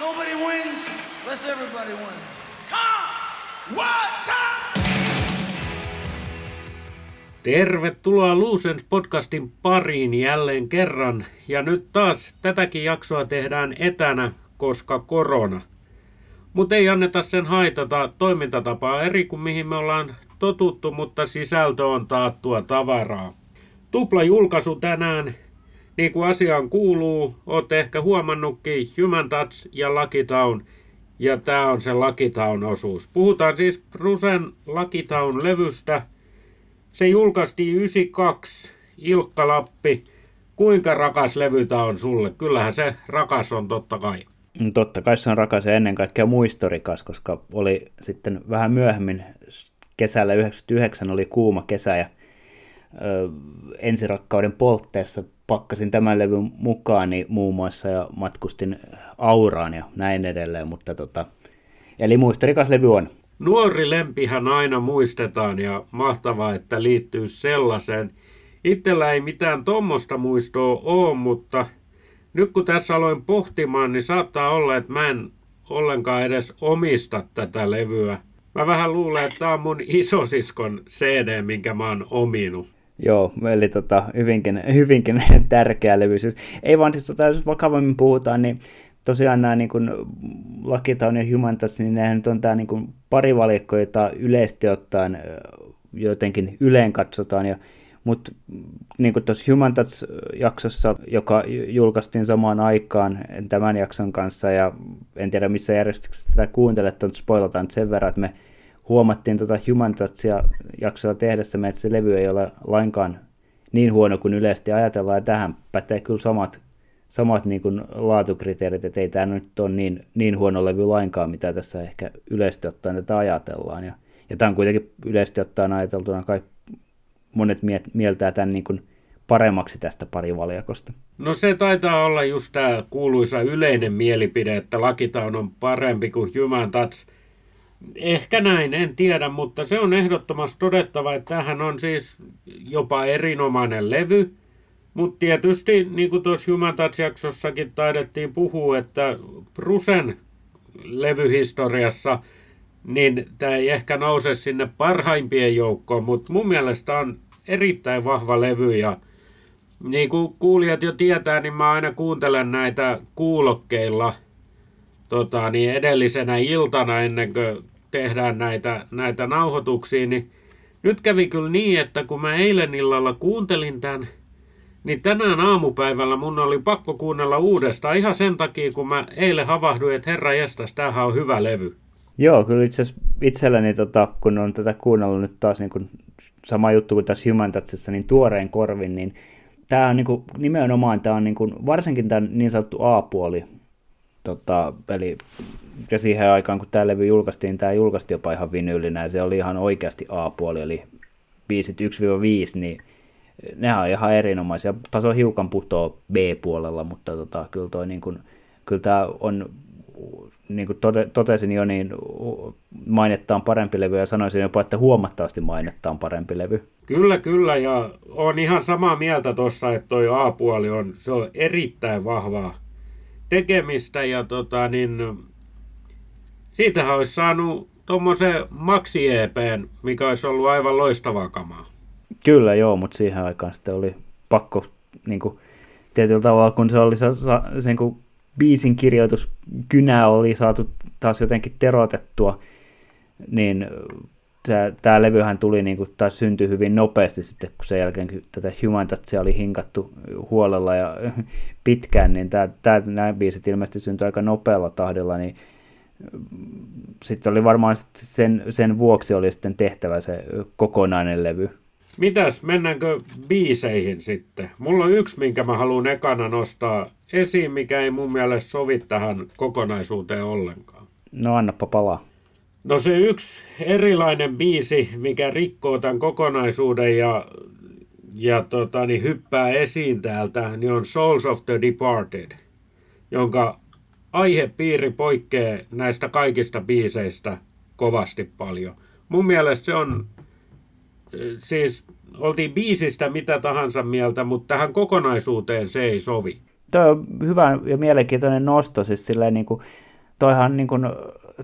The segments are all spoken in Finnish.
Nobody wins unless everybody wins. Come! One time! Tervetuloa Luusens podcastin pariin jälleen kerran. Ja nyt taas tätäkin jaksoa tehdään etänä, koska korona. Mutta ei anneta sen haitata toimintatapaa eri kuin mihin me ollaan totuttu, mutta sisältö on taattua tavaraa. Tupla julkaisu tänään, niin kuin asiaan kuuluu, olette ehkä huomannutkin Human Touch ja Town. Ja tämä on se Town osuus. Puhutaan siis Brusen Lucky Town-levystä. Se julkaistiin 92, Ilkka Lappi. Kuinka rakas levy tää on sulle? Kyllähän se rakas on totta kai. Mm, Totta kai se on rakas ja ennen kaikkea muistorikas, koska oli sitten vähän myöhemmin kesällä 99 oli kuuma kesä ja ö, ensirakkauden poltteessa pakkasin tämän levyn mukaani muun muassa ja matkustin Auraan ja näin edelleen, mutta tota, eli muistorikas levy on. Nuori lempihän aina muistetaan ja mahtavaa, että liittyy sellaiseen. Itsellä ei mitään tommosta muistoa ole, mutta nyt kun tässä aloin pohtimaan, niin saattaa olla, että mä en ollenkaan edes omista tätä levyä. Mä vähän luulen, että tämä on mun isosiskon CD, minkä mä oon ominut. Joo, eli tota, hyvinkin, hyvinkin tärkeä levy. Siis, ei vaan, siis, tota, jos vakavammin puhutaan, niin tosiaan nämä niin kuin Lucky Town ja Human Touch, niin nehän nyt on tämä niin kuin parivalikko, jota yleisesti ottaen jotenkin yleen katsotaan. Ja, mutta niin kuin tuossa Human Touch-jaksossa, joka julkaistiin samaan aikaan tämän jakson kanssa, ja en tiedä missä järjestyksessä tätä kuuntelet, mutta spoilataan sen verran, että me huomattiin tuota Human Touchia jaksoa tehdessä, että se levy ei ole lainkaan niin huono kuin yleisesti ajatellaan, ja tähän pätee kyllä samat, samat niin kuin laatukriteerit, että ei tämä nyt ole niin, niin huono levy lainkaan, mitä tässä ehkä yleisesti ottaen tätä ajatellaan. Ja, ja tämä on kuitenkin yleisesti ottaen ajateltuna kaikki monet mie- mieltää tämän niin kuin paremmaksi tästä parivaljakosta. No se taitaa olla just tämä kuuluisa yleinen mielipide, että Town on parempi kuin Human Touch. Ehkä näin, en tiedä, mutta se on ehdottomasti todettava, että tämähän on siis jopa erinomainen levy. Mutta tietysti, niin kuin tuossa Human Touch-jaksossakin taidettiin puhua, että Brusen levyhistoriassa, niin tämä ei ehkä nouse sinne parhaimpien joukkoon, mutta mun mielestä on erittäin vahva levy ja niin kuin kuulijat jo tietää, niin mä aina kuuntelen näitä kuulokkeilla tota, niin edellisenä iltana ennen kuin tehdään näitä, näitä nauhoituksia, niin nyt kävi kyllä niin, että kun mä eilen illalla kuuntelin tämän, niin tänään aamupäivällä mun oli pakko kuunnella uudestaan ihan sen takia, kun mä eilen havahduin, että herra jestas, tämähän on hyvä levy. Joo, kyllä itse itselläni, tota, kun on tätä kuunnellut nyt taas niin kuin sama juttu kuin tässä Human Touchissa, niin tuoreen korvin, niin tämä on niin kuin, nimenomaan, tämä on niin kuin, varsinkin tämä niin sanottu A-puoli, tota, eli ja siihen aikaan, kun tämä levy julkaistiin, tämä julkaistiin jopa ihan vinyylinä, ja se oli ihan oikeasti A-puoli, eli biisit 1-5, niin nehän on ihan erinomaisia. Taso hiukan putoo B-puolella, mutta tota, kyllä, toi, niin kuin, kyllä tämä on, niin kuin totesin jo, niin mainettaan parempi levy, ja sanoisin jopa, että huomattavasti mainettaan parempi levy. Kyllä, kyllä, ja on ihan samaa mieltä tuossa, että toi A-puoli on, se on erittäin vahvaa tekemistä, ja tota, niin, siitähän olisi saanut tuommoisen maxi mikä olisi ollut aivan loistavaa kamaa. Kyllä, joo, mutta siihen aikaan sitten oli pakko niin kuin, tietyllä tavalla, kun se oli se, se niin kuin, biisin kirjoituskynä oli saatu taas jotenkin terotettua, niin tämä levyhän tuli niin kuin, taas syntyi hyvin nopeasti sitten, kun sen jälkeen kun tätä Human Touchia oli hinkattu huolella ja pitkään, niin tämä, tämä, nämä biisit ilmeisesti syntyi aika nopealla tahdilla, niin sitten oli varmaan sen, sen vuoksi oli sitten tehtävä se kokonainen levy. Mitäs, mennäänkö biiseihin sitten? Mulla on yksi, minkä mä haluan ekana nostaa esiin, mikä ei mun mielestä sovi tähän kokonaisuuteen ollenkaan. No annappa palaa. No se yksi erilainen biisi, mikä rikkoo tämän kokonaisuuden ja, ja tota, niin hyppää esiin täältä, niin on Souls of the Departed, jonka aihepiiri poikkeaa näistä kaikista biiseistä kovasti paljon. Mun mielestä se on, siis oltiin biisistä mitä tahansa mieltä, mutta tähän kokonaisuuteen se ei sovi. Tuo on hyvä ja mielenkiintoinen nosto, siis silleen niin kuin, toihan niin kuin,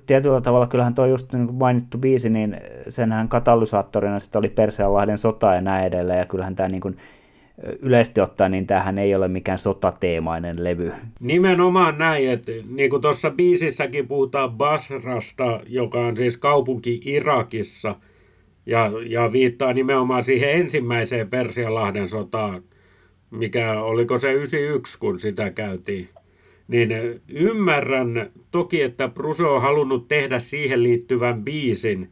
tietyllä tavalla, kyllähän tuo just niin mainittu biisi, niin senhän katalysaattorina sitten oli Persianlahden sota ja näin edelleen, ja kyllähän tämä niin kuin, yleisesti ottaen, niin tämähän ei ole mikään sotateemainen levy. Nimenomaan näin, että niin kuin tuossa biisissäkin puhutaan Basrasta, joka on siis kaupunki Irakissa, ja, ja viittaa nimenomaan siihen ensimmäiseen Persianlahden sotaan, mikä oliko se 91, kun sitä käytiin. Niin ymmärrän toki, että Bruce on halunnut tehdä siihen liittyvän biisin,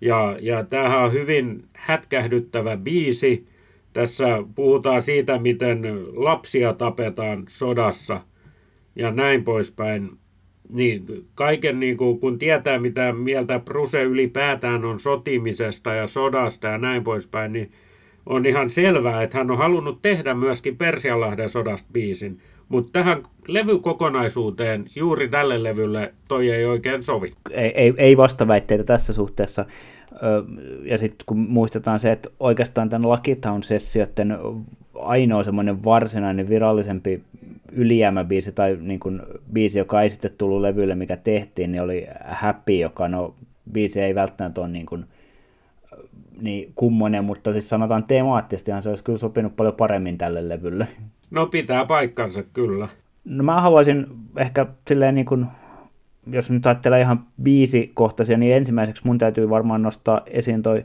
ja, ja tämähän on hyvin hätkähdyttävä biisi, tässä puhutaan siitä, miten lapsia tapetaan sodassa ja näin poispäin. Niin, kaiken niin kuin, kun tietää, mitä mieltä Bruse ylipäätään on sotimisesta ja sodasta ja näin poispäin, niin on ihan selvää, että hän on halunnut tehdä myöskin Persianlahden sodasta biisin. Mutta tähän levykokonaisuuteen, juuri tälle levylle, toi ei oikein sovi. Ei, ei, ei vastaväitteitä tässä suhteessa ja sitten kun muistetaan se, että oikeastaan tämän Lakitown-sessioiden ainoa semmoinen varsinainen virallisempi ylijäämäbiisi tai niin kuin biisi, joka ei sitten tullut levylle, mikä tehtiin, niin oli Happy, joka no biisi ei välttämättä ole niin, kuin, niin kummonen, mutta siis sanotaan temaattisesti se olisi kyllä sopinut paljon paremmin tälle levylle. No pitää paikkansa kyllä. No mä haluaisin ehkä silleen niin kuin jos nyt ajattelee ihan biisikohtaisia, niin ensimmäiseksi mun täytyy varmaan nostaa esiin toi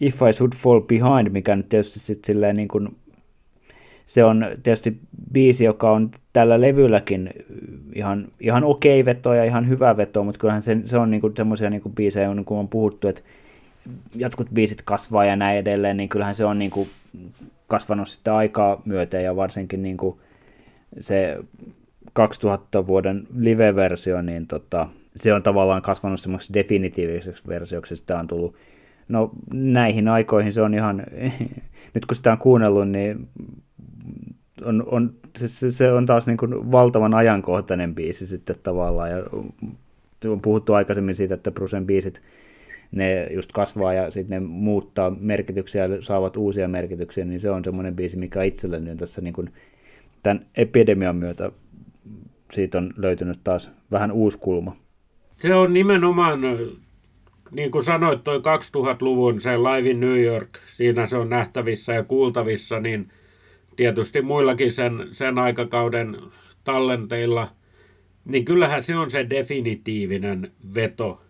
If I Should Fall Behind, mikä nyt tietysti sitten silleen niin kuin, se on tietysti biisi, joka on tällä levylläkin ihan, ihan okei veto ja ihan hyvä veto, mutta kyllähän se, se on niinku semmoisia niinku biisejä, niin kuin on puhuttu, että jotkut biisit kasvaa ja näin edelleen, niin kyllähän se on niinku kasvanut sitä aikaa myöten ja varsinkin niinku se 2000 vuoden live-versio, niin tota, se on tavallaan kasvanut semmoiseksi definitiiviseksi versioksi. Sitä on tullut, no näihin aikoihin se on ihan, nyt kun sitä on kuunnellut, niin on, on, se, se on taas niin kuin valtavan ajankohtainen biisi sitten tavallaan. Ja on puhuttu aikaisemmin siitä, että Brucen biisit, ne just kasvaa ja sitten ne muuttaa merkityksiä ja saavat uusia merkityksiä, niin se on semmoinen biisi, mikä itselleni on tässä niin kuin tämän epidemian myötä siitä on löytynyt taas vähän uusi kulma. Se on nimenomaan, niin kuin sanoit, toi 2000-luvun se Live in New York, siinä se on nähtävissä ja kuultavissa, niin tietysti muillakin sen, sen aikakauden tallenteilla, niin kyllähän se on se definitiivinen veto.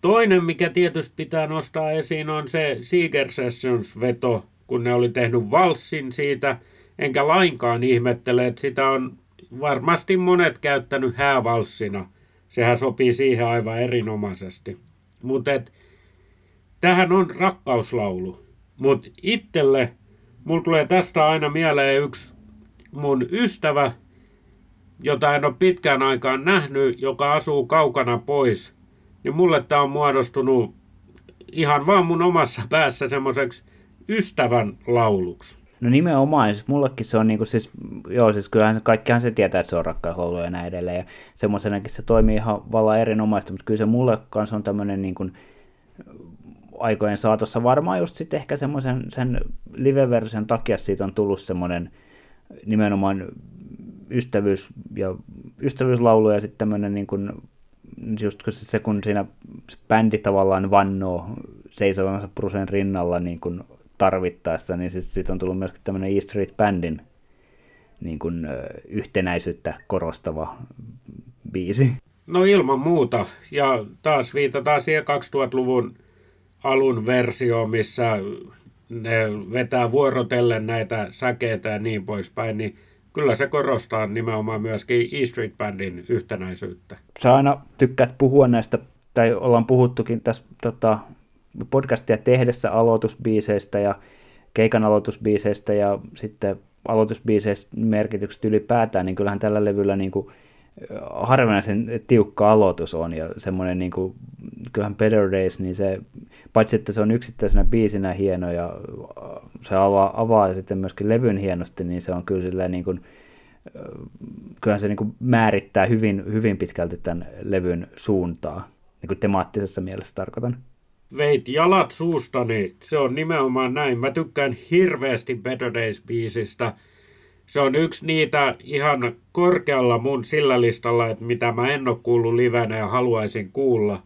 Toinen, mikä tietysti pitää nostaa esiin, on se Seeger Sessions-veto, kun ne oli tehnyt valssin siitä, enkä lainkaan ihmettele, että sitä on varmasti monet käyttänyt häävalssina. Sehän sopii siihen aivan erinomaisesti. Mutta tähän on rakkauslaulu. Mutta itselle, mulla tulee tästä aina mieleen yksi mun ystävä, jota en ole pitkään aikaan nähnyt, joka asuu kaukana pois. Niin mulle tämä on muodostunut ihan vaan mun omassa päässä semmoiseksi ystävän lauluksi. No nimenomaan, siis mullekin se on niinku siis, joo siis kyllähän kaikkihan se tietää, että se on rakkauslaulu ja näin edelleen, ja semmoisenakin se toimii ihan vallan erinomaisesti, mutta kyllä se mulle kanssa on tämmöinen niinku, aikojen saatossa varmaan just sitten ehkä semmoisen sen live-version takia siitä on tullut semmoinen nimenomaan ystävyys ja ystävyyslaulu ja sitten tämmöinen niin kuin, just se kun siinä bändi tavallaan vannoo seisovansa Brusen rinnalla niin kuin tarvittaessa, niin sitten sit on tullut myöskin tämmöinen E Street Bandin niin kuin, yhtenäisyyttä korostava biisi. No ilman muuta. Ja taas viitataan siihen 2000-luvun alun versioon, missä ne vetää vuorotellen näitä säkeitä ja niin poispäin, niin kyllä se korostaa nimenomaan myöskin E Street Bandin yhtenäisyyttä. Sä aina tykkäät puhua näistä, tai ollaan puhuttukin tässä tota, podcastia tehdessä aloitusbiiseistä ja keikan aloitusbiiseistä ja sitten aloitusbiiseistä merkitykset ylipäätään, niin kyllähän tällä levyllä niin kuin harvinaisen tiukka aloitus on ja semmoinen niin kuin, kyllähän Better Days, niin se, paitsi että se on yksittäisenä biisinä hieno ja se avaa, avaa sitten myöskin levyn hienosti, niin se on kyllä silleen niin kuin, kyllähän se niin kuin määrittää hyvin, hyvin pitkälti tämän levyn suuntaa, niin kuin temaattisessa mielessä tarkoitan veit jalat suustani. Se on nimenomaan näin. Mä tykkään hirveästi Better Days-biisistä. Se on yksi niitä ihan korkealla mun sillä listalla, että mitä mä en ole kuullut livenä ja haluaisin kuulla.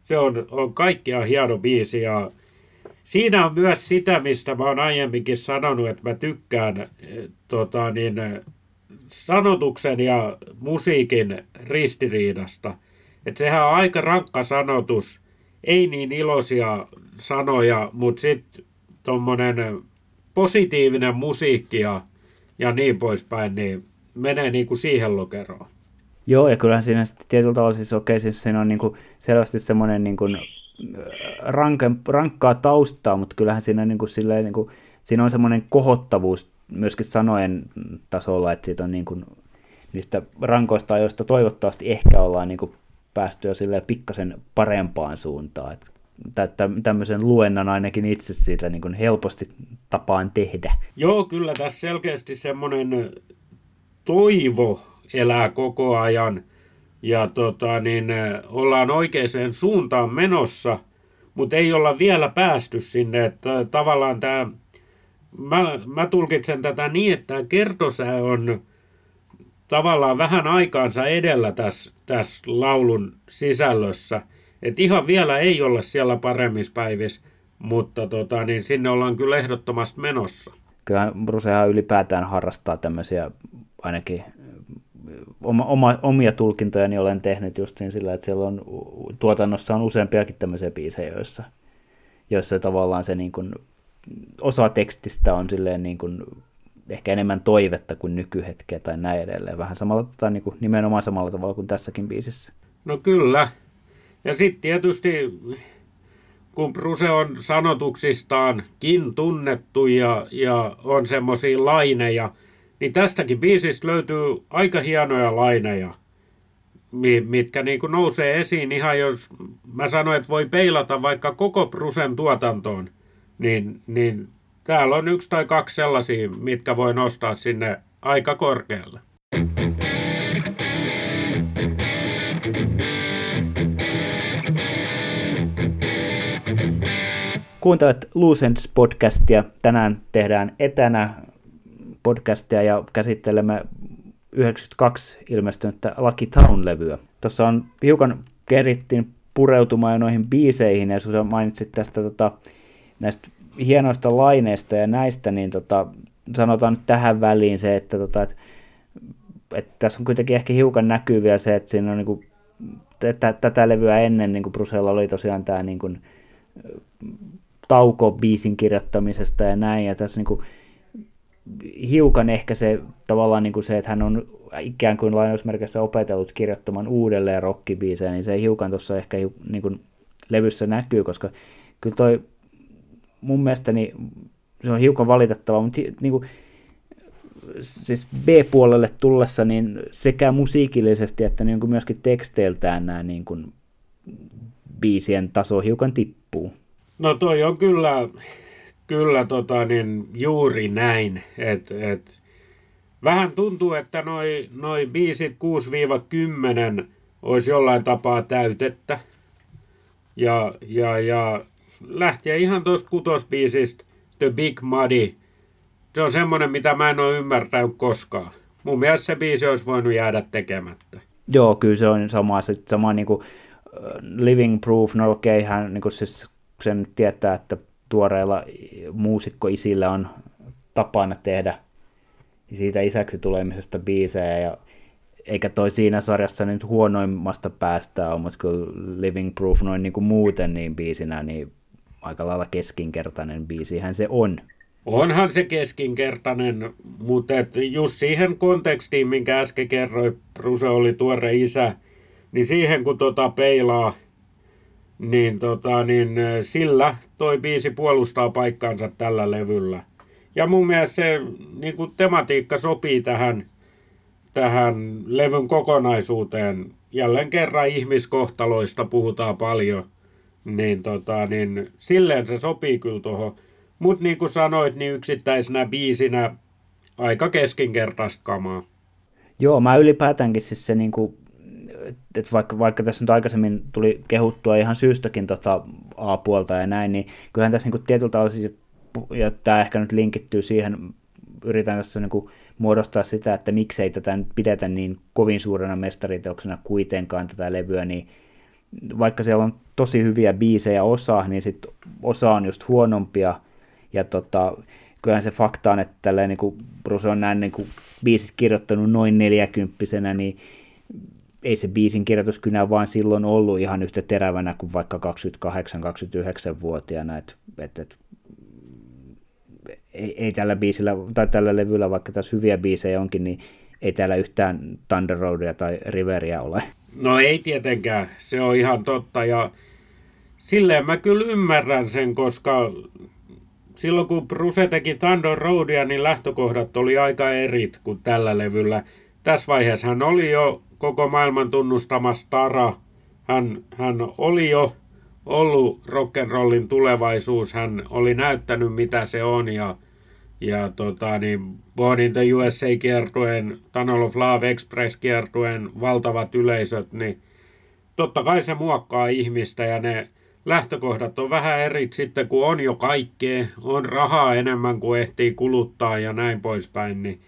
Se on, on kaikkia hieno biisi ja siinä on myös sitä, mistä mä oon aiemminkin sanonut, että mä tykkään eh, tota, niin, eh, sanotuksen ja musiikin ristiriidasta. Että sehän on aika rankka sanotus, ei niin iloisia sanoja, mutta sitten tuommoinen positiivinen musiikki ja, ja niin poispäin, niin menee niin kuin siihen lokeroon. Joo, ja kyllähän siinä sitten tietyllä tavalla siis okei, okay, siis siinä on niin kuin selvästi semmoinen niin kuin ranke, rankkaa taustaa, mutta kyllähän siinä, niin kuin silleen, niin kuin, siinä on semmoinen kohottavuus myöskin sanojen tasolla, että siitä on niin kuin, niistä rankoista ajoista toivottavasti ehkä ollaan niin kuin päästy jo pikkasen parempaan suuntaan. Että tämmöisen luennan ainakin itse siitä niin kuin helposti tapaan tehdä. Joo, kyllä tässä selkeästi semmoinen toivo elää koko ajan ja tota, niin, ollaan oikeaan suuntaan menossa, mutta ei olla vielä päästy sinne. Että tavallaan tämä, mä, mä tulkitsen tätä niin, että kertosää on tavallaan vähän aikaansa edellä tässä, tässä laulun sisällössä. Et ihan vielä ei olla siellä paremmissa päivissä, mutta tota, niin sinne ollaan kyllä ehdottomasti menossa. Kyllä Brusehan ylipäätään harrastaa tämmöisiä ainakin oma, oma, omia tulkintoja niin olen tehnyt just niin sillä, että siellä on tuotannossa on useampiakin tämmöisiä biisejä, joissa, joissa tavallaan se niin kuin, osa tekstistä on silleen niin kuin, ehkä enemmän toivetta kuin nykyhetkeä tai näin edelleen. Vähän samalla, tai niin kuin, nimenomaan samalla tavalla kuin tässäkin biisissä. No kyllä. Ja sitten tietysti kun Bruse on sanotuksistaankin tunnettu ja, ja on semmoisia laineja, niin tästäkin biisistä löytyy aika hienoja laineja, mitkä niin kuin nousee esiin ihan jos mä sanoin, että voi peilata vaikka koko Brusen tuotantoon, niin, niin täällä on yksi tai kaksi sellaisia, mitkä voi nostaa sinne aika korkealle. Kuuntelet Lucents podcastia. Tänään tehdään etänä podcastia ja käsittelemme 92 ilmestynyttä Lucky Town-levyä. Tuossa on hiukan kerittiin pureutumaan noihin biiseihin, ja kun mainitsit tästä tota, näistä hienoista laineista ja näistä, niin tota, sanotaan tähän väliin se, että, tota, et, et tässä on kuitenkin ehkä hiukan näkyy vielä se, että siinä on niin kuin, tätä, tätä levyä ennen niin kuin Brusella oli tosiaan tämä niin kuin, tauko biisin kirjoittamisesta ja näin, ja tässä niin kuin, hiukan ehkä se tavallaan niin kuin se, että hän on ikään kuin lainausmerkissä opetellut kirjoittamaan uudelleen rockibiisejä, niin se hiukan tuossa ehkä niin kuin levyssä näkyy, koska kyllä toi mun mielestä niin se on hiukan valitettava, mutta niin kuin, siis B-puolelle tullessa niin sekä musiikillisesti että niin kuin myöskin teksteiltään nämä niin kuin biisien taso hiukan tippuu. No toi on kyllä Kyllä tota, niin juuri näin. Et, et, vähän tuntuu, että noi, noi biisit 6-10 olisi jollain tapaa täytettä. Ja, ja, ja lähtien ihan tuosta kutosbiisistä The Big Muddy. Se on semmoinen, mitä mä en ole ymmärtänyt koskaan. Mun mielestä se biisi olisi voinut jäädä tekemättä. Joo, kyllä se on sama, sama niin kuin Living Proof, no okei, okay, hän niin kuin siis sen tietää, että tuoreilla muusikkoisillä on tapana tehdä siitä isäksi tulemisesta biisejä ja eikä toi siinä sarjassa nyt huonoimmasta päästä ole, mutta kyllä Living Proof noin niin kuin muuten niin biisinä, niin aika lailla keskinkertainen biisihän se on. Onhan se keskinkertainen, mutta et just siihen kontekstiin, minkä äsken kerroin, Bruse oli tuore isä, niin siihen kun tota peilaa niin, tota, niin sillä toi biisi puolustaa paikkaansa tällä levyllä. Ja mun mielestä se niin kuin tematiikka sopii tähän, tähän levyn kokonaisuuteen. Jälleen kerran ihmiskohtaloista puhutaan paljon, niin, tota, niin silleen se sopii kyllä tuohon. Mutta niin kuin sanoit, niin yksittäisenä biisinä aika keskinkertaista kamaa. Joo, mä ylipäätäänkin siis se niin kuin että vaikka, vaikka tässä nyt aikaisemmin tuli kehuttua ihan syystäkin tota A-puolta ja näin, niin kyllähän tässä niin tietyllä tavalla, siis, ja tämä ehkä nyt linkittyy siihen, yritän tässä niin muodostaa sitä, että miksei tätä nyt pidetä niin kovin suurena mestariteoksena kuitenkaan tätä levyä, niin vaikka siellä on tosi hyviä biisejä osa, niin sitten osa on just huonompia, ja tota, kyllähän se fakta on, että tälleen, niin kuin Bruce on näin niin kuin biisit kirjoittanut noin neljäkymppisenä, niin ei se biisin kirjoituskynä vaan silloin ollut ihan yhtä terävänä kuin vaikka 28-29-vuotiaana, että et, et, ei, ei, tällä biisillä tai tällä levyllä, vaikka tässä hyviä biisejä onkin, niin ei täällä yhtään Thunder Roadia tai Riveria ole. No ei tietenkään, se on ihan totta ja silleen mä kyllä ymmärrän sen, koska silloin kun Bruce teki Thunder Roadia, niin lähtökohdat oli aika erit kuin tällä levyllä. Tässä vaiheessa hän oli jo koko maailman tunnustama stara. Hän, hän oli jo ollut rock'n'rollin tulevaisuus. Hän oli näyttänyt, mitä se on ja, ja tota, niin Born in the USA-kiertueen, Tunnel of Love Express-kiertueen valtavat yleisöt, niin totta kai se muokkaa ihmistä ja ne lähtökohdat on vähän eri sitten, kun on jo kaikkea, on rahaa enemmän kuin ehtii kuluttaa ja näin poispäin, niin,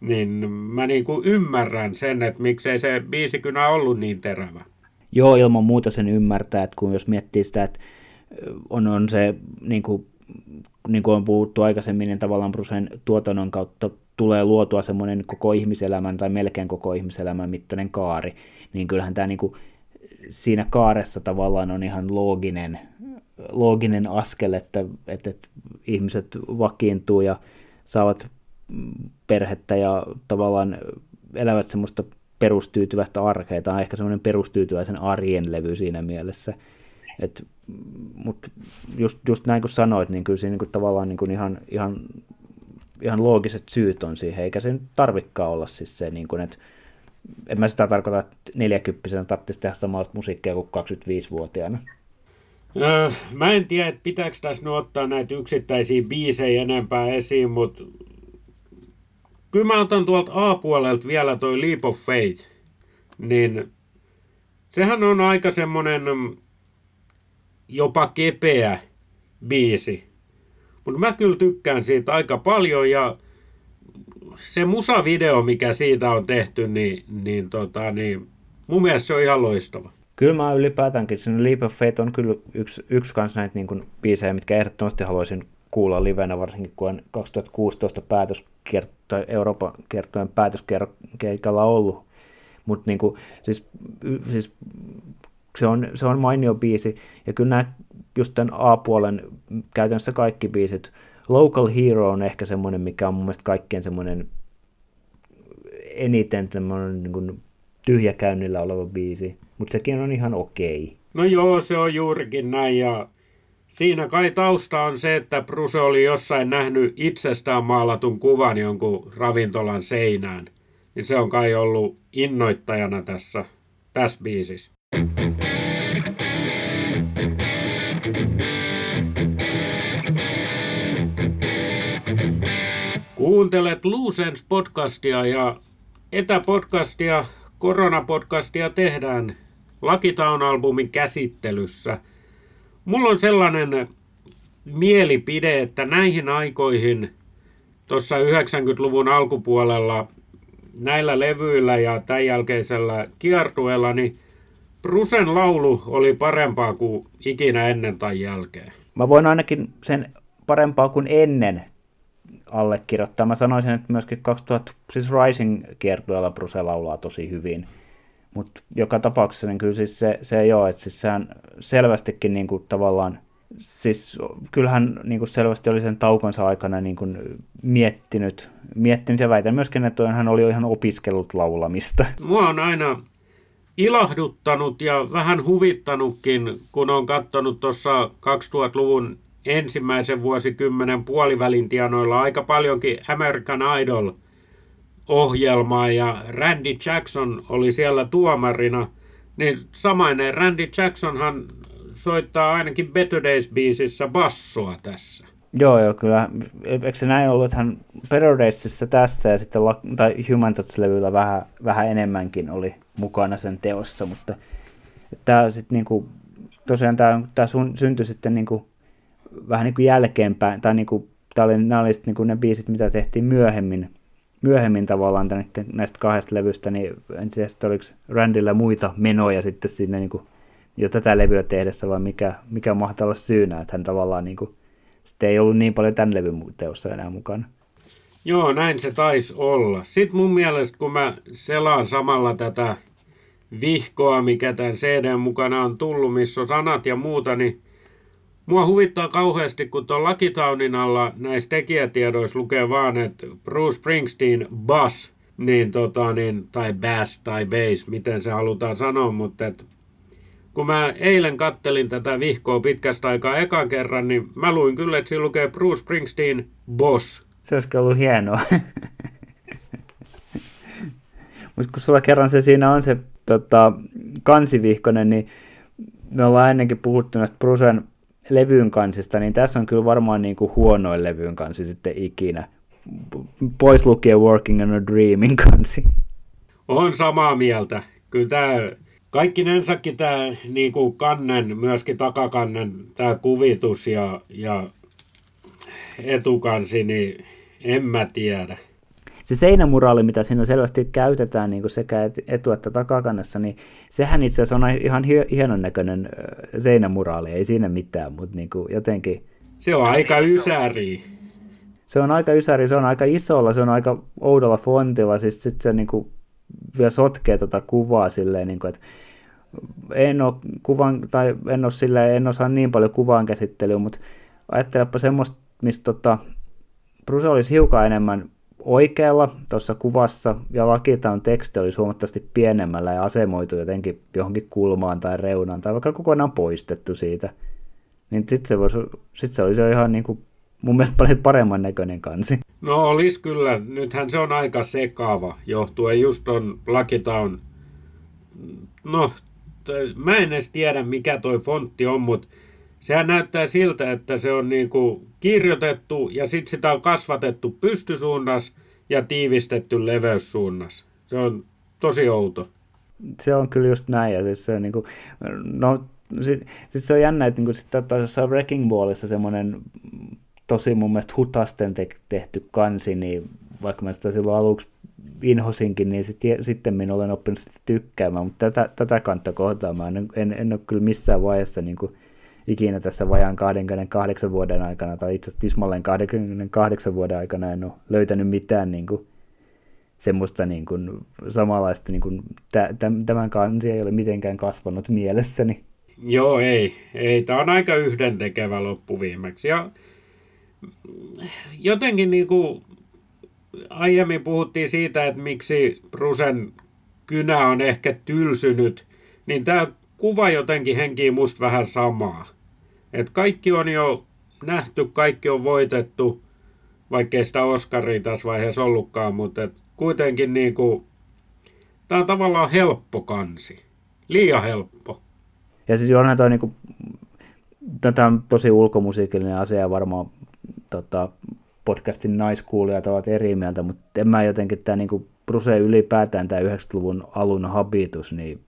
niin mä niin kuin ymmärrän sen, että miksei se biisikynä ollut niin terävä. Joo, ilman muuta sen ymmärtää, että kun jos miettii sitä, että on, on se, niin kuin, niin kuin on puhuttu aikaisemmin, niin tavallaan Brusen tuotannon kautta tulee luotua semmoinen koko ihmiselämän tai melkein koko ihmiselämän mittainen kaari, niin kyllähän tämä niin kuin, siinä kaaressa tavallaan on ihan looginen, looginen askel, että, että, että ihmiset vakiintuu ja saavat perhettä ja tavallaan elävät semmoista perustyytyväistä arkea. Tämä on ehkä semmoinen perustyytyväisen arjen levy siinä mielessä. Mutta just, just näin kuin sanoit, niin kyllä siinä niin kuin tavallaan niin kuin ihan, ihan, ihan loogiset syyt on siihen, eikä se tarvikaan olla siis se, niin kuin, että en mä sitä tarkoita, että 40 tarvitsisi tehdä samanlaista musiikkia kuin 25-vuotiaana. Öö, mä en tiedä, että pitääkö tässä nyt ottaa näitä yksittäisiä biisejä enempää esiin, mutta kyllä mä otan tuolta A-puolelta vielä toi Leap of Faith, niin sehän on aika semmonen jopa kepeä biisi. Mutta mä kyllä tykkään siitä aika paljon ja se musavideo, mikä siitä on tehty, niin, niin, tota, niin mun mielestä se on ihan loistava. Kyllä mä ylipäätäänkin, sen Leap of Faith on kyllä yksi, yksi kans näitä niin kuin, biisejä, mitkä ehdottomasti haluaisin kuulla livenä, varsinkin kun on 2016 päätöskierto, tai Euroopan kiertojen päätöskeikalla ollut. Mutta niin siis, siis se, on, se on mainio biisi, ja kyllä nämä just tämän A-puolen käytännössä kaikki biisit, Local Hero on ehkä semmoinen, mikä on mun mielestä kaikkein semmoinen eniten semmoinen niin kuin tyhjäkäynnillä oleva biisi, mutta sekin on ihan okei. No joo, se on juurikin näin ja siinä kai tausta on se, että Bruce oli jossain nähnyt itsestään maalatun kuvan jonkun ravintolan seinään. Niin se on kai ollut innoittajana tässä, tässä biisissä. Kuuntelet Luusens podcastia ja etäpodcastia, koronapodcastia tehdään Lakitown-albumin käsittelyssä. Mulla on sellainen mielipide, että näihin aikoihin tuossa 90-luvun alkupuolella näillä levyillä ja tämän jälkeisellä kiertueella, niin Brusen laulu oli parempaa kuin ikinä ennen tai jälkeen. Mä voin ainakin sen parempaa kuin ennen allekirjoittaa. Mä sanoisin, että myöskin 2000, siis Rising kiertueella Bruce laulaa tosi hyvin. Mutta joka tapauksessa niin kyllä siis se, se ei ole, että siis sehän selvästikin niin kuin tavallaan, siis kyllähän niin kuin selvästi oli sen taukonsa aikana niin kuin miettinyt, miettinyt ja väitän myöskin, että hän oli jo ihan opiskellut laulamista. Mua on aina ilahduttanut ja vähän huvittanutkin, kun on katsonut tuossa 2000-luvun ensimmäisen vuosikymmenen puolivälin tienoilla aika paljonkin American Idol ohjelmaa ja Randy Jackson oli siellä tuomarina, niin samainen Randy Jacksonhan soittaa ainakin Better Days-biisissä bassoa tässä. Joo, joo, kyllä. Eikö se näin ollut, että hän Better Daysissa tässä ja sitten tai Human Touch-levyllä vähän, vähän enemmänkin oli mukana sen teossa, mutta tämä sitten niinku, tosiaan tämä, tämä syntyi sitten niinku vähän niin kuin jälkeenpäin, tai niin kuin, tämä oli, nämä oli niin kuin ne biisit, mitä tehtiin myöhemmin myöhemmin tavallaan näistä, näistä kahdesta levystä, niin en tiedä, että oliko Randilla muita menoja sitten sinne niin kuin, jo tätä levyä tehdessä, vai mikä, mikä mahtaa olla syynä, että hän tavallaan niin kuin, sitten ei ollut niin paljon tämän levyn teossa enää mukana. Joo, näin se taisi olla. Sitten mun mielestä, kun mä selaan samalla tätä vihkoa, mikä tämän CD mukana on tullut, missä on sanat ja muuta, niin mua huvittaa kauheasti, kun tuon Lakitaunin alla näissä tekijätiedoissa lukee vaan, että Bruce Springsteen bass, niin tota, niin, tai bass tai bass, miten se halutaan sanoa, mutta et, kun mä eilen kattelin tätä vihkoa pitkästä aikaa ekan kerran, niin mä luin kyllä, että siinä lukee Bruce Springsteen boss. Se olisi ollut hienoa. Mutta kun sulla kerran se siinä on se tota, kansivihkonen, niin me ollaan ennenkin puhuttu näistä Brucen levyyn kansista, niin tässä on kyllä varmaan niin kuin huonoin levyyn kansi sitten ikinä. Pois lukee Working on a Dreamin kansi. On samaa mieltä. Kyllä tämä kaikkinensakin tämä niin kuin kannen, myöskin takakannen, tämä kuvitus ja, ja etukansi, niin en mä tiedä se seinämuraali, mitä siinä selvästi käytetään niin kuin sekä etu- että takakannessa, niin sehän itse asiassa on ihan hienon näköinen seinämuraali, ei siinä mitään, mutta niin kuin jotenkin... Se on aika ysäri. Se on aika ysäri, se on aika isolla, se on aika oudolla fontilla, siis sitten se niin kuin vielä sotkee tota kuvaa silleen, niin kuin, että en ole, kuvan, tai en ole silleen, en osaa niin paljon kuvaan käsittelyä, mutta ajattelepa semmoista, mistä tota, Bruce olisi hiukan enemmän oikealla tuossa kuvassa ja on teksti oli huomattavasti pienemmällä ja asemoitu jotenkin johonkin kulmaan tai reunaan tai vaikka kokonaan poistettu siitä, niin sitten se, sit se olisi jo ihan niin kuin mun mielestä paljon paremman näköinen kansi. No olisi kyllä. Nythän se on aika sekaava johtuen just on Lakitown. No, mä en edes tiedä mikä toi fontti on, mutta sehän näyttää siltä, että se on niin kuin kirjoitettu ja sitten sitä on kasvatettu pystysuunnassa ja tiivistetty leveyssuunnassa. Se on tosi outo. Se on kyllä just näin. Ja siis se on niin kuin, no, sit, sit se on jännä, että niin sitten tuossa Wrecking Ballissa semmoinen tosi mun mielestä hutasten te- tehty kansi, niin vaikka mä sitä silloin aluksi inhosinkin, niin sit, sitten minä olen oppinut sitä tykkäämään, mutta tätä, tätä kantta kohtaa mä en, en, en ole kyllä missään vaiheessa niin kuin, ikinä tässä vajaan 28 vuoden aikana, tai itse asiassa tismalleen 28 vuoden aikana en ole löytänyt mitään niin kuin, semmoista niin kuin, samanlaista, niin kuin, tämän kansi ei ole mitenkään kasvanut mielessäni. Joo, ei. ei. Tämä on aika yhdentekevä loppuviimeksi. Ja jotenkin niin kuin aiemmin puhuttiin siitä, että miksi Brusen kynä on ehkä tylsynyt, niin tämä kuva jotenkin henkii musta vähän samaa. Et kaikki on jo nähty, kaikki on voitettu, vaikkei sitä Oscaria tässä vaiheessa ollutkaan, mutta et kuitenkin niin kuin, tämä on tavallaan helppo kansi. Liian helppo. Ja siis onhan toi niinku, tätä on tosi ulkomusiikillinen asia varmaan tota, podcastin naiskuulijat ovat eri mieltä, mutta en mä jotenkin tämä niinku, Bruce ylipäätään tämä 90-luvun alun habitus, niin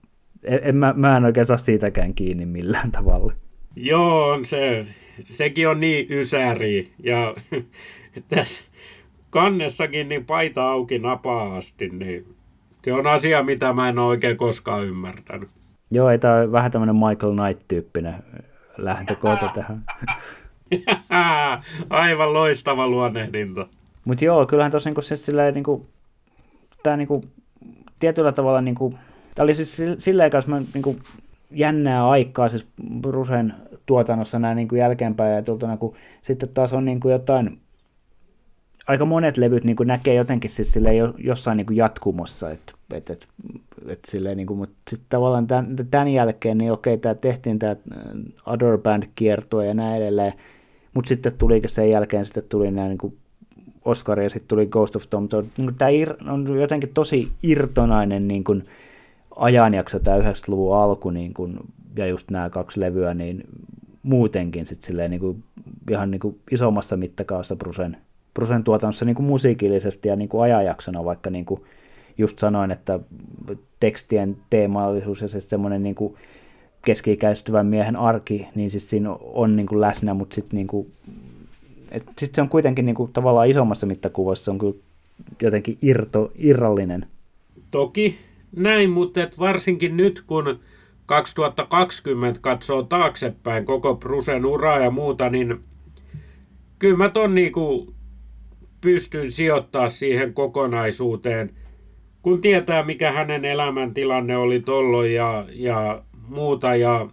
en, en mä, mä en oikein saa siitäkään kiinni millään tavalla. Joo, on se. Sekin on niin ysäri. Ja tässä kannessakin niin paita auki napaa asti, niin se on asia, mitä mä en ole oikein koskaan ymmärtänyt. Joo, ei tämä vähän tämmöinen Michael Knight-tyyppinen lähtökohta tähän. Aivan loistava luonnehdinta. Mutta joo, kyllähän tuossa niinku, siis silleen, niinku, tämä niinku, tietyllä tavalla, niinku, tämä oli siis silleen kanssa, mä niinku, jännää aikaa siis Brusen tuotannossa näin niin kuin jälkeenpäin ja tultuna, kun sitten taas on niin kuin jotain, aika monet levyt niin kuin näkee jotenkin siis jo, jossain niin kuin jatkumossa, että et, et, et silleen, niin kuin, mutta sitten tavallaan tämän, tämän jälkeen, niin okei, tämä tehtiin tämä äh, Other Band kiertue ja näin edelleen, mutta sitten tuli sen jälkeen sitten tuli nämä niin kuin Oscar ja sitten tuli Ghost of Tom. Niin tämä on jotenkin tosi irtonainen niin kuin, ajanjakso, tämä 90-luvun alku niin kuin, ja just nämä kaksi levyä, niin muutenkin sit silleen, niin kuin, ihan niin kuin isommassa mittakaavassa Brusen, Brusen tuotannossa niin kuin musiikillisesti ja niin kuin ajanjaksona, vaikka niin kuin just sanoin, että tekstien teemallisuus ja se semmoinen niin kuin keski-ikäistyvän miehen arki, niin siis siinä on niin kuin läsnä, mutta sitten niin kuin, sit se on kuitenkin niin kuin, tavallaan isommassa mittakuvassa, se on kyllä jotenkin irto, irrallinen. Toki näin, mutta et varsinkin nyt kun 2020 katsoo taaksepäin koko Prusen uraa ja muuta, niin kyllä mä ton niinku pystyn sijoittaa siihen kokonaisuuteen, kun tietää mikä hänen elämäntilanne oli tolloin ja, ja muuta ja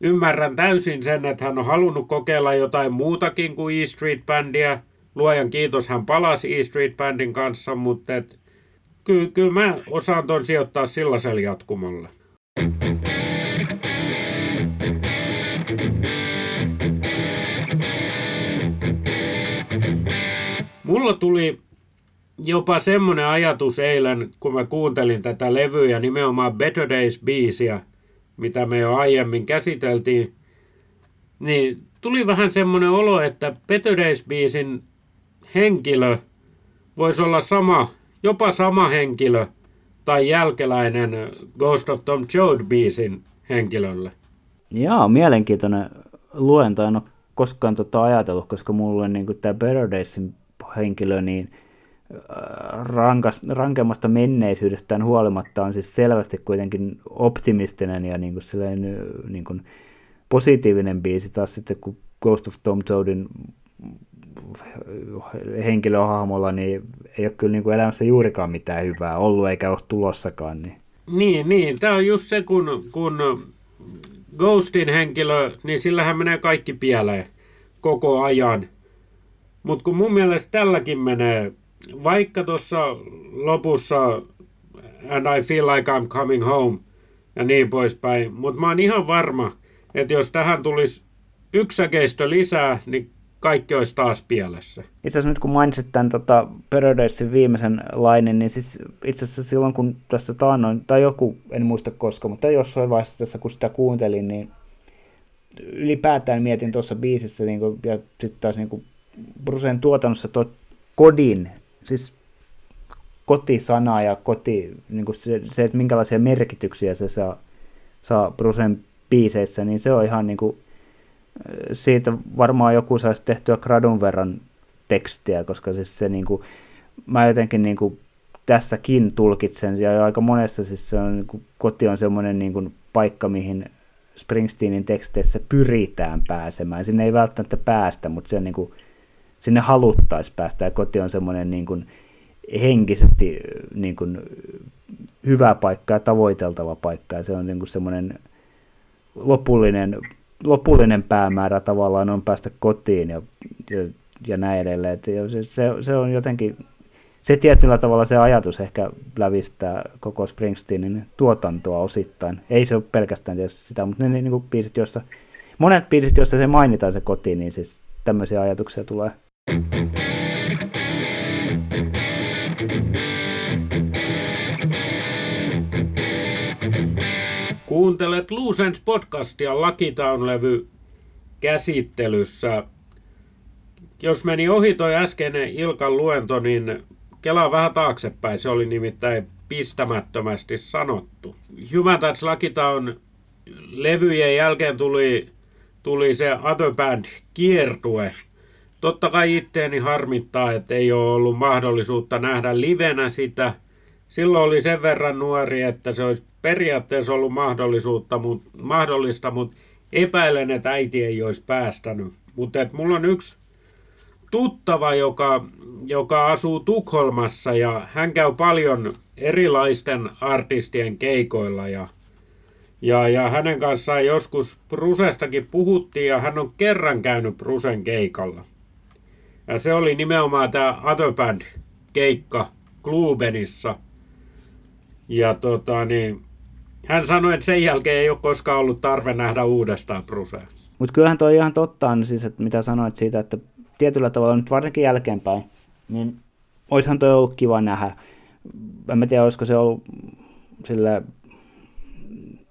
ymmärrän täysin sen, että hän on halunnut kokeilla jotain muutakin kuin E Street Bandia. Luojan kiitos, hän palasi E Street Bandin kanssa, mutta et, kyllä, kyllä mä osaan ton sijoittaa sellaisella jatkumolla. Mulla tuli jopa semmoinen ajatus eilen, kun mä kuuntelin tätä levyä, nimenomaan Better Days-biisiä, mitä me jo aiemmin käsiteltiin, niin tuli vähän semmoinen olo, että Better Days-biisin henkilö voisi olla sama, jopa sama henkilö tai jälkeläinen Ghost of Tom Joad-biisin henkilölle. Joo, mielenkiintoinen luento. En ole koskaan tota ajatellut, koska mulle niin tämä Better Daysin henkilö niin rankas, rankemmasta menneisyydestään huolimatta on siis selvästi kuitenkin optimistinen ja niin kuin sellainen, niin kuin positiivinen biisi taas sitten, kun Ghost of Tom Toadin henkilöhahmolla niin ei ole kyllä niin kuin elämässä juurikaan mitään hyvää ollut eikä ole tulossakaan. Niin, niin, niin. tämä on just se, kun, kun Ghostin henkilö, niin sillähän menee kaikki pieleen koko ajan. Mutta kun mun mielestä tälläkin menee, vaikka tuossa lopussa And I feel like I'm coming home ja niin poispäin, mutta mä oon ihan varma, että jos tähän tulisi yksi säkeistö lisää, niin kaikki olisi taas pielessä. Itse asiassa nyt kun mainitsit tämän tota, Paradisein viimeisen lainin, niin siis itse asiassa silloin kun tässä taannoin, tai joku, en muista koska, mutta jossain vaiheessa tässä kun sitä kuuntelin, niin ylipäätään mietin tuossa biisissä, niin kuin, ja sitten taas niin kuin Brusen tuotannossa tuo kodin, siis kotisana ja koti, niin kuin se, se, että minkälaisia merkityksiä se saa, saa Brusen biiseissä, niin se on ihan niin kuin, siitä varmaan joku saisi tehtyä gradun verran tekstiä, koska siis se niin kuin, mä jotenkin niin kuin tässäkin tulkitsen, ja aika monessa siis se on, niin kuin, koti on semmoinen niin kuin, paikka, mihin Springsteenin teksteissä pyritään pääsemään. Sinne ei välttämättä päästä, mutta se on niin kuin, sinne haluttaisiin päästä, ja koti on semmoinen niin kuin, henkisesti niin kuin, hyvä paikka ja tavoiteltava paikka, ja se on niin kuin semmoinen lopullinen, lopullinen päämäärä tavallaan on päästä kotiin ja, ja, ja näin edelleen. Se, se, se on jotenkin, se tietyllä tavalla se ajatus ehkä lävistää koko Springsteenin tuotantoa osittain. Ei se ole pelkästään tietysti sitä, mutta ne niin kuin biisit, joissa, monet biisit, joissa se mainitaan se kotiin, niin siis tämmöisiä ajatuksia tulee. Kuuntelet Lucens podcastia Lakitown-levy käsittelyssä. Jos meni ohi toi äskeinen Ilkan luento, niin kelaa vähän taaksepäin. Se oli nimittäin pistämättömästi sanottu. Human Touch Lakitown levyjen jälkeen tuli, tuli se Other Band kiertue. Totta kai itteeni harmittaa, että ei ole ollut mahdollisuutta nähdä livenä sitä. Silloin oli sen verran nuori, että se olisi periaatteessa ollut mahdollisuutta, mut, mahdollista, mutta epäilen, että äiti ei olisi päästänyt. Mutta mulla on yksi tuttava, joka, joka asuu Tukholmassa ja hän käy paljon erilaisten artistien keikoilla ja, ja, ja hänen kanssaan joskus Prusestakin puhuttiin ja hän on kerran käynyt Prusen keikalla. Ja se oli nimenomaan tämä Other Band keikka Klubenissa. Ja tota niin, hän sanoi, että sen jälkeen ei ole koskaan ollut tarve nähdä uudestaan Brusea. Mutta kyllähän toi ihan totta on siis, että mitä sanoit siitä, että tietyllä tavalla nyt varsinkin jälkeenpäin, niin oishan toi ollut kiva nähdä. En mä tiedä, olisiko se ollut sillä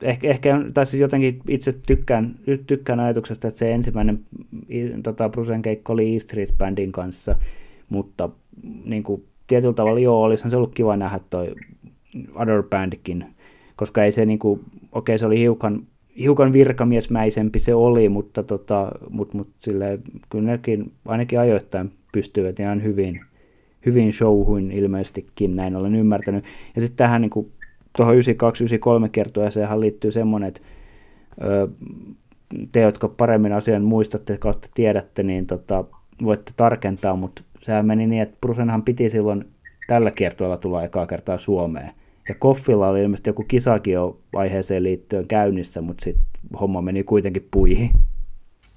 ehkä, ehkä tai siis jotenkin itse tykkään, tykkään ajatuksesta, että se ensimmäinen tota, Brusen keikko oli E Street Bandin kanssa, mutta niin kuin, tietyllä tavalla joo, olisihan se ollut kiva nähdä toi Other Bandkin koska ei se niinku, okei se oli hiukan, hiukan virkamiesmäisempi se oli, mutta tota, mut, mut sille, kyllä nekin ainakin ajoittain pystyvät ihan hyvin, hyvin showhuin ilmeisestikin, näin olen ymmärtänyt. Ja sitten tähän niin kuin, tuohon 92-93 kiertueeseen liittyy semmoinen, että ö, te, jotka paremmin asian muistatte kautta tiedätte, niin tota, voitte tarkentaa, mutta sehän meni niin, että Brusenhan piti silloin tällä kiertueella tulla ekaa kertaa Suomeen. Ja Koffilla oli ilmeisesti joku kisakin jo aiheeseen liittyen käynnissä, mutta sitten homma meni kuitenkin puihin.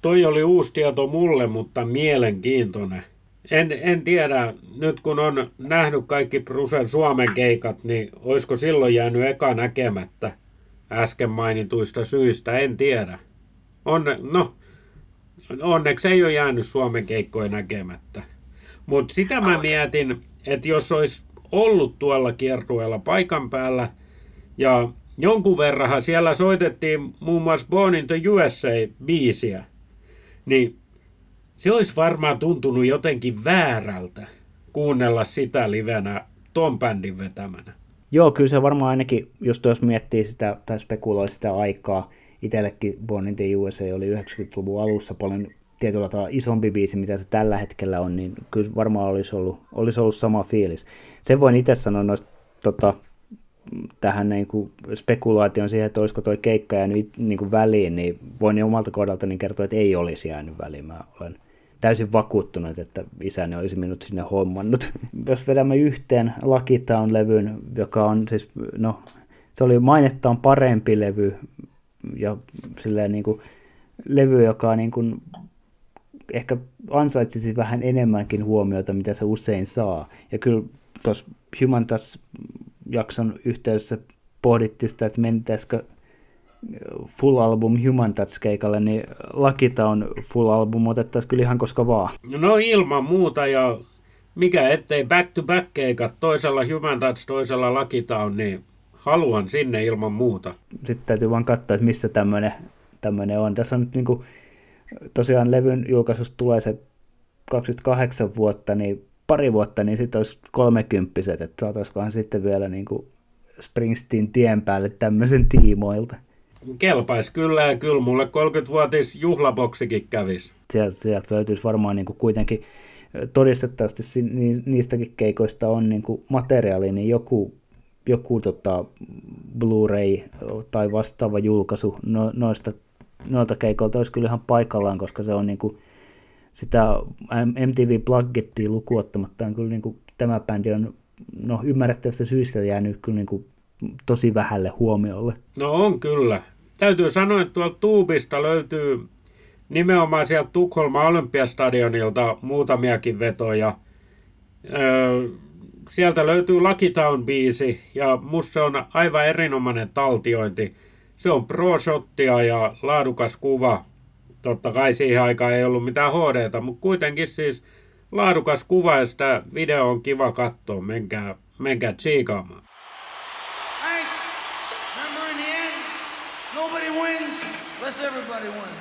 Toi oli uusi tieto mulle, mutta mielenkiintoinen. En, en tiedä, nyt kun on nähnyt kaikki Brusen Suomen keikat, niin olisiko silloin jäänyt eka näkemättä äsken mainituista syistä, en tiedä. On, no, onneksi ei ole jäänyt Suomen keikkoja näkemättä. Mutta sitä mä mietin, että jos olisi ollut tuolla kiertueella paikan päällä ja jonkun verran siellä soitettiin muun muassa Born in the USA-biisiä, niin se olisi varmaan tuntunut jotenkin väärältä kuunnella sitä livenä ton bändin vetämänä. Joo, kyllä se varmaan ainakin, jos tuossa miettii sitä tai spekuloi sitä aikaa, itsellekin Born in the USA oli 90-luvun alussa paljon tietyllä tavalla isompi biisi, mitä se tällä hetkellä on, niin kyllä varmaan olisi ollut, olisi ollut sama fiilis. Sen voin itse sanoa noista tota, tähän niin kuin spekulaation siihen, että olisiko toi keikka jäänyt niin kuin väliin, niin voin omalta kohdaltani kertoa, että ei olisi jäänyt väliin. Mä olen täysin vakuuttunut, että isäni olisi minut sinne hommannut. Jos vedämme yhteen Lucky Town-levyn, joka on siis, no, se oli mainettaan parempi levy ja silleen niin kuin, levy, joka niin kuin, ehkä ansaitsisi vähän enemmänkin huomiota, mitä se usein saa. Ja kyllä tuossa Human Touch jakson yhteydessä pohdittiin sitä, että mentäisikö full album Human Touch keikalle, niin Lakita on full album otettaisiin kyllä ihan koska vaan. No ilman muuta ja mikä ettei back to back keikat toisella Human Touch, toisella Lakita on, niin haluan sinne ilman muuta. Sitten täytyy vaan katsoa, että missä tämmöinen on. Tässä on nyt niin kuin, tosiaan levyn julkaisusta tulee se 28 vuotta, niin pari vuotta, niin sitten olisi kolmekymppiset, että saataisikohan sitten vielä niin kuin Springsteen tien päälle tämmöisen tiimoilta. Kelpaisi kyllä ja kyllä mulle 30-vuotis juhlaboksikin kävisi. Sieltä, sieltä löytyisi varmaan niin kuin kuitenkin todistettavasti niistäkin keikoista on niin kuin materiaali, niin joku, joku tota Blu-ray tai vastaava julkaisu no, noista, noilta keikoilta olisi kyllä ihan paikallaan, koska se on niin kuin sitä MTV Pluggettia lukuottamatta on kyllä niin kuin, tämä bändi on no, ymmärrettävästä syystä jäänyt kyllä niin kuin, tosi vähälle huomiolle. No on kyllä. Täytyy sanoa, että tuolta Tuubista löytyy nimenomaan sieltä Tukholman Olympiastadionilta muutamiakin vetoja. Öö, sieltä löytyy Lucky Town-biisi ja musta se on aivan erinomainen taltiointi. Se on pro-shottia ja laadukas kuva totta kai siihen aikaan ei ollut mitään hd mutta kuitenkin siis laadukas kuva ja sitä video on kiva katsoa. Menkää, menkää tsiikaamaan. Thanks. Nobody wins unless everybody wins.